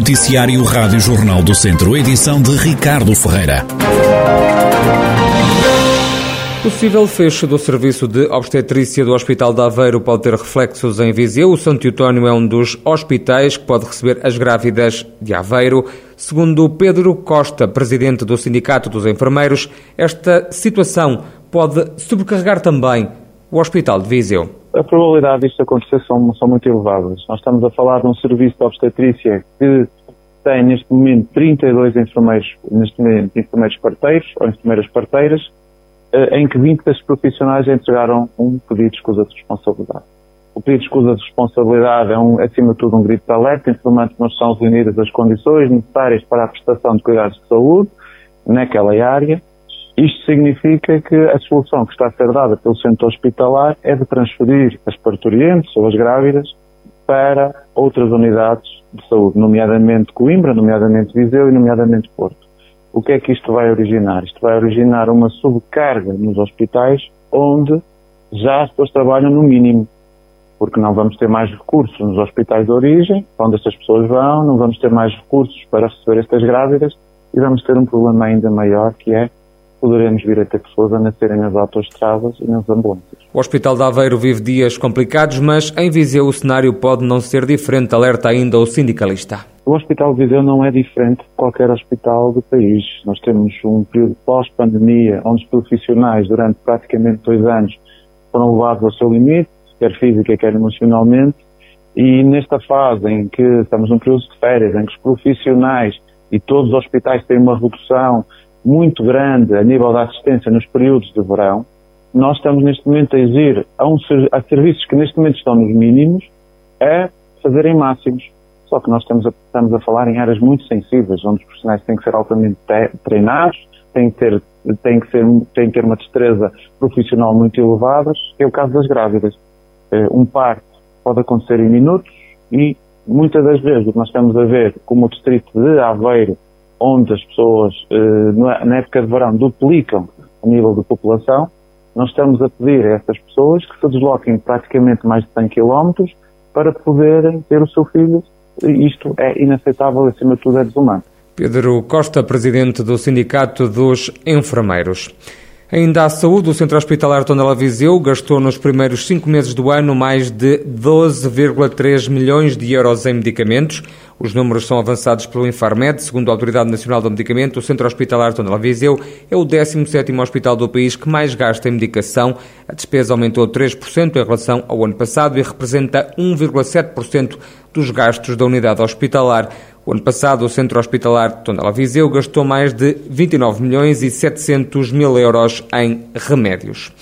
Noticiário Rádio Jornal do Centro, edição de Ricardo Ferreira. Possível fecho do serviço de obstetrícia do Hospital de Aveiro pode ter reflexos em Viseu. O Santo Eutónio é um dos hospitais que pode receber as grávidas de Aveiro. Segundo Pedro Costa, presidente do Sindicato dos Enfermeiros, esta situação pode sobrecarregar também o Hospital de Viseu. A probabilidade disto acontecer são, são muito elevadas. Nós estamos a falar de um serviço de obstetrícia que tem neste momento 32 enfermeiros, neste momento, enfermeiros parteiros ou enfermeiras parteiras, eh, em que 20 desses profissionais entregaram um pedido de escusa de responsabilidade. O pedido de escusa de responsabilidade é, um, acima de tudo, um grito de alerta, informando que não estão reunidas as condições necessárias para a prestação de cuidados de saúde naquela área. Isto significa que a solução que está a ser dada pelo centro hospitalar é de transferir as parturientes ou as grávidas para outras unidades de saúde, nomeadamente Coimbra, nomeadamente Viseu e nomeadamente Porto. O que é que isto vai originar? Isto vai originar uma subcarga nos hospitais onde já as pessoas trabalham no mínimo, porque não vamos ter mais recursos nos hospitais de origem, onde estas pessoas vão, não vamos ter mais recursos para receber estas grávidas e vamos ter um problema ainda maior que é poderemos vir a ter pessoas a nascerem nas autoestradas e nas ambulâncias. O Hospital de Aveiro vive dias complicados, mas em Viseu o cenário pode não ser diferente, alerta ainda o sindicalista. O Hospital de Viseu não é diferente de qualquer hospital do país. Nós temos um período pós-pandemia onde os profissionais, durante praticamente dois anos, foram levados ao seu limite, quer física, quer emocionalmente, e nesta fase em que estamos num período de férias, em que os profissionais e todos os hospitais têm uma redução muito grande a nível da assistência nos períodos de verão, nós estamos neste momento a exigir a, um, a serviços que neste momento estão nos mínimos a fazerem máximos. Só que nós estamos a, estamos a falar em áreas muito sensíveis, onde os profissionais têm que ser altamente treinados, têm que ter, têm que ser, têm que ter uma destreza profissional muito elevada, é o caso das grávidas. Eh, um parto pode acontecer em minutos e muitas das vezes o que nós estamos a ver como o distrito de Aveiro onde as pessoas, eh, na época de verão, duplicam o nível de população, nós estamos a pedir a essas pessoas que se desloquem praticamente mais de 100 km para poderem ter o seu filho. Isto é inaceitável, acima de tudo é desumano. Pedro Costa, presidente do Sindicato dos Enfermeiros. Ainda à saúde, o Centro Hospitalar Tondela Viseu gastou nos primeiros cinco meses do ano mais de 12,3 milhões de euros em medicamentos. Os números são avançados pelo Infarmed. Segundo a Autoridade Nacional do Medicamento, o Centro Hospitalar Tondela Viseu é o 17º hospital do país que mais gasta em medicação. A despesa aumentou 3% em relação ao ano passado e representa 1,7% dos gastos da unidade hospitalar. O ano passado, o Centro Hospitalar de Tondela Viseu gastou mais de 29 milhões e 700 mil euros em remédios.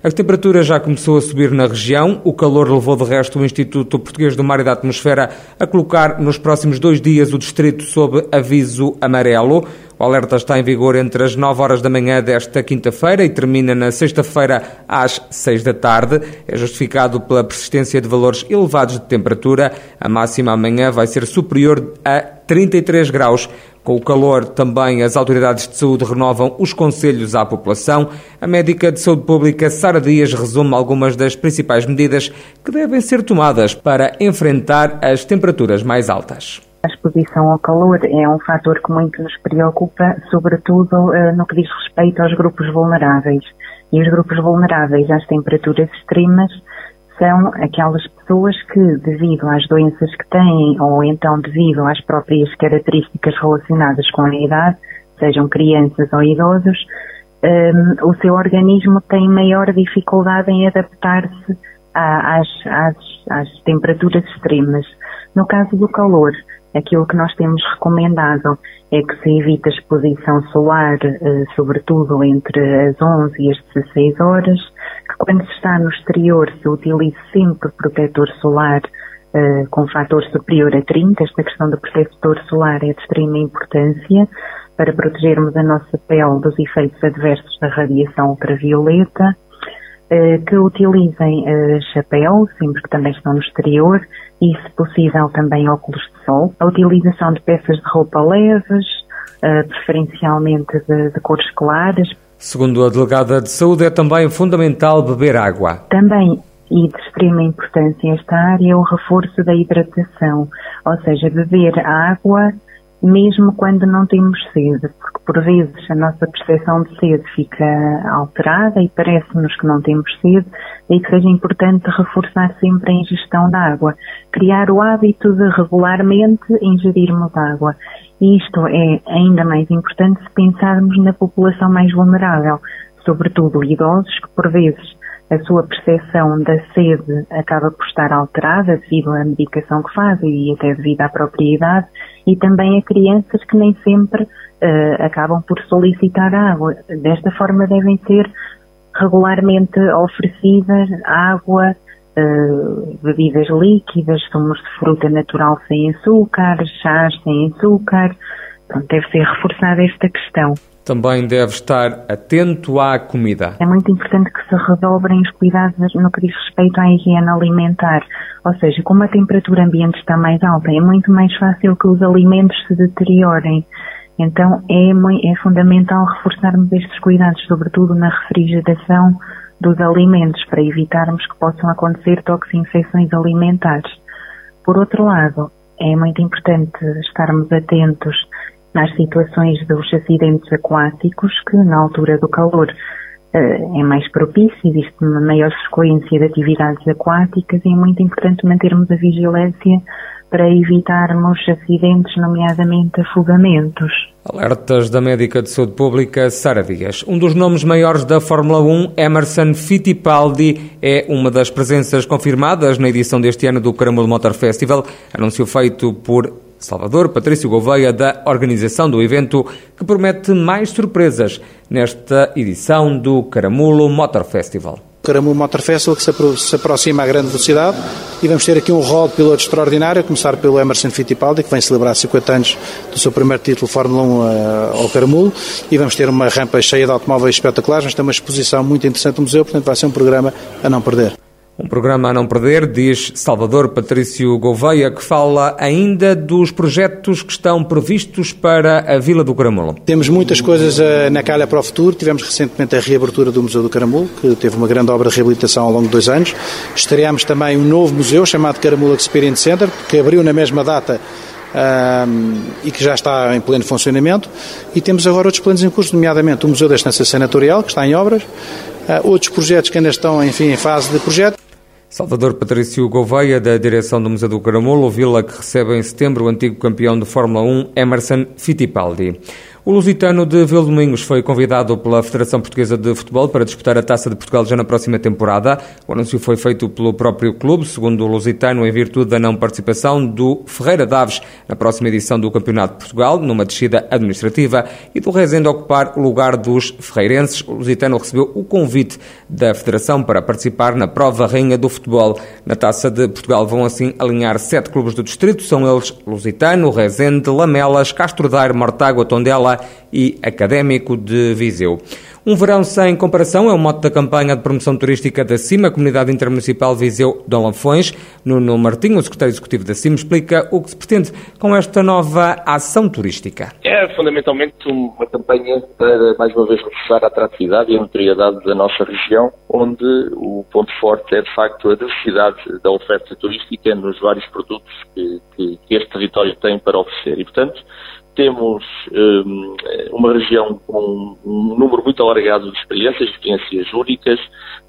A temperatura já começou a subir na região. O calor levou, de resto, o Instituto Português do Mar e da Atmosfera a colocar nos próximos dois dias o distrito sob aviso amarelo. O alerta está em vigor entre as 9 horas da manhã desta quinta-feira e termina na sexta-feira às 6 da tarde. É justificado pela persistência de valores elevados de temperatura. A máxima amanhã vai ser superior a 33 graus. Com o calor, também as autoridades de saúde renovam os conselhos à população. A médica de saúde pública Sara Dias resume algumas das principais medidas que devem ser tomadas para enfrentar as temperaturas mais altas. A exposição ao calor é um fator que muito nos preocupa, sobretudo eh, no que diz respeito aos grupos vulneráveis. E os grupos vulneráveis às temperaturas extremas são aquelas pessoas que, devido às doenças que têm, ou então devido às próprias características relacionadas com a idade, sejam crianças ou idosos, um, o seu organismo tem maior dificuldade em adaptar-se às, às, às temperaturas extremas. No caso do calor, aquilo que nós temos recomendado é que se evite a exposição solar, eh, sobretudo entre as 11 e as 16 horas, quando se está no exterior se utilize sempre protetor solar eh, com fator superior a 30. Esta questão do protetor solar é de extrema importância para protegermos a nossa pele dos efeitos adversos da radiação ultravioleta eh, que utilizem uh, chapéu, sempre que também estão no exterior, e, se possível, também óculos de sol. A utilização de peças de roupa leves, uh, preferencialmente de, de, cores claras. Segundo a delegada de saúde, é também fundamental beber água. Também e de extrema importância esta área é o reforço da hidratação, ou seja, beber água mesmo quando não temos sede, porque por vezes a nossa percepção de sede fica alterada e parece-nos que não temos sede, e que seja importante reforçar sempre a ingestão de água, criar o hábito de regularmente ingerirmos água. E isto é ainda mais importante se pensarmos na população mais vulnerável, sobretudo idosos que por vezes a sua percepção da sede acaba por estar alterada devido à medicação que fazem e até devido à própria idade, e também a crianças que nem sempre uh, acabam por solicitar água. Desta forma devem ser regularmente oferecidas água, uh, bebidas líquidas, sumos de fruta natural sem açúcar, chás sem açúcar. Pronto, deve ser reforçada esta questão também deve estar atento à comida. É muito importante que se redobrem os cuidados no que diz respeito à higiene alimentar. Ou seja, como a temperatura ambiente está mais alta, é muito mais fácil que os alimentos se deteriorem. Então é, é fundamental reforçarmos estes cuidados, sobretudo na refrigeração dos alimentos, para evitarmos que possam acontecer toxinfecções alimentares. Por outro lado, é muito importante estarmos atentos às situações dos acidentes aquáticos, que na altura do calor eh, é mais propício, existe uma maior frequência de atividades aquáticas e é muito importante mantermos a vigilância para evitarmos acidentes, nomeadamente afogamentos. Alertas da médica de saúde pública Sara Dias. Um dos nomes maiores da Fórmula 1, Emerson Fittipaldi, é uma das presenças confirmadas na edição deste ano do Caramulo Motor Festival, anúncio feito por Salvador Patrício Gouveia, da organização do evento, que promete mais surpresas nesta edição do Caramulo Motor Festival. Caramulo Motor Festival que se aproxima a grande velocidade e vamos ter aqui um rol de pilotos extraordinário, a começar pelo Emerson Fittipaldi, que vem celebrar 50 anos do seu primeiro título Fórmula 1 uh, ao Caramulo e vamos ter uma rampa cheia de automóveis espetaculares, vamos ter uma exposição muito interessante no museu, portanto vai ser um programa a não perder. Um programa a não perder, diz Salvador Patrício Gouveia, que fala ainda dos projetos que estão previstos para a Vila do Caramulo. Temos muitas coisas uh, na calha para o futuro. Tivemos recentemente a reabertura do Museu do Caramulo, que teve uma grande obra de reabilitação ao longo de dois anos. Estreámos também um novo museu chamado Caramulo Experience Center, que abriu na mesma data um, e que já está em pleno funcionamento. E temos agora outros planos em curso, nomeadamente o Museu da Estância Senatorial, que está em obras, uh, outros projetos que ainda estão, enfim, em fase de projeto. Salvador Patrício Gouveia, da direção do Museu do Caramulo, vila que recebe em setembro o antigo campeão de Fórmula 1, Emerson Fittipaldi. O Lusitano de Vildomingos foi convidado pela Federação Portuguesa de Futebol para disputar a Taça de Portugal já na próxima temporada. O anúncio foi feito pelo próprio clube, segundo o Lusitano, em virtude da não participação do Ferreira Daves na próxima edição do Campeonato de Portugal, numa descida administrativa, e do Rezende ocupar o lugar dos ferreirenses. O Lusitano recebeu o convite da Federação para participar na prova rainha do futebol. Na Taça de Portugal vão assim alinhar sete clubes do distrito, são eles Lusitano, Rezende, Lamelas, Castro Daire, Mortágua, Tondela, e Académico de Viseu. Um verão sem comparação é o mote da campanha de promoção turística da CIMA, Comunidade Intermunicipal Viseu Dom Lafões. Nuno Martinho, o secretário executivo da CIMA, explica o que se pretende com esta nova ação turística. É fundamentalmente uma campanha para, mais uma vez, reforçar a atratividade e a notoriedade da nossa região, onde o ponto forte é, de facto, a diversidade da oferta turística nos vários produtos que, que, que este território tem para oferecer. E, portanto, temos um, uma região com um número muito alargado de experiências, experiências únicas,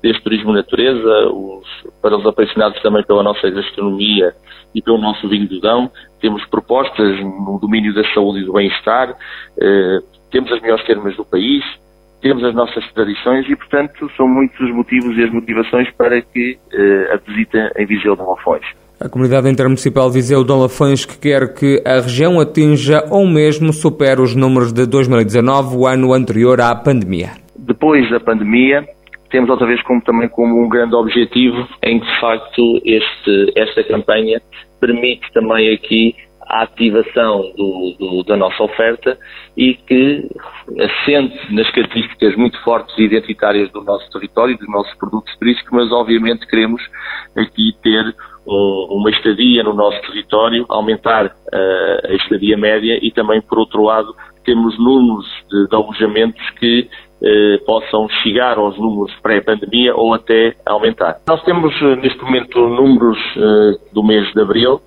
desde turismo natureza, os, para os apaixonados também pela nossa gastronomia e pelo nosso vinho do Dão. Temos propostas no domínio da saúde e do bem-estar, uh, temos as melhores termas do país, temos as nossas tradições e, portanto, são muitos os motivos e as motivações para que uh, a visita em Viseu de Lafões. A Comunidade Intermunicipal Viseu Dom Lafões que quer que a região atinja ou mesmo supere os números de 2019, o ano anterior à pandemia. Depois da pandemia, temos outra vez como, também como um grande objetivo em que, de facto, este, esta campanha permite também aqui a ativação do, do, da nossa oferta e que assente nas características muito fortes e identitárias do nosso território, dos nossos produtos turísticos, mas obviamente queremos aqui ter uma estadia no nosso território, aumentar uh, a estadia média e também, por outro lado, temos números de, de alojamentos que eh, possam chegar aos números pré-pandemia ou até aumentar. Nós temos eh, neste momento números do mês de abril,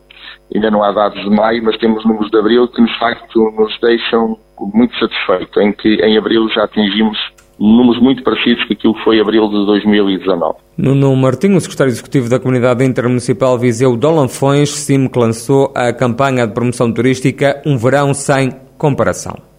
ainda não há dados de maio, mas temos números de abril que de facto nos deixam muito satisfeitos, em que em abril já atingimos números muito parecidos com aquilo que foi abril de 2019. Nuno Martinho, secretário executivo da Comunidade Intermunicipal Viseu de Olanfões, CIM que lançou a campanha de promoção turística Um Verão Sem Comparação.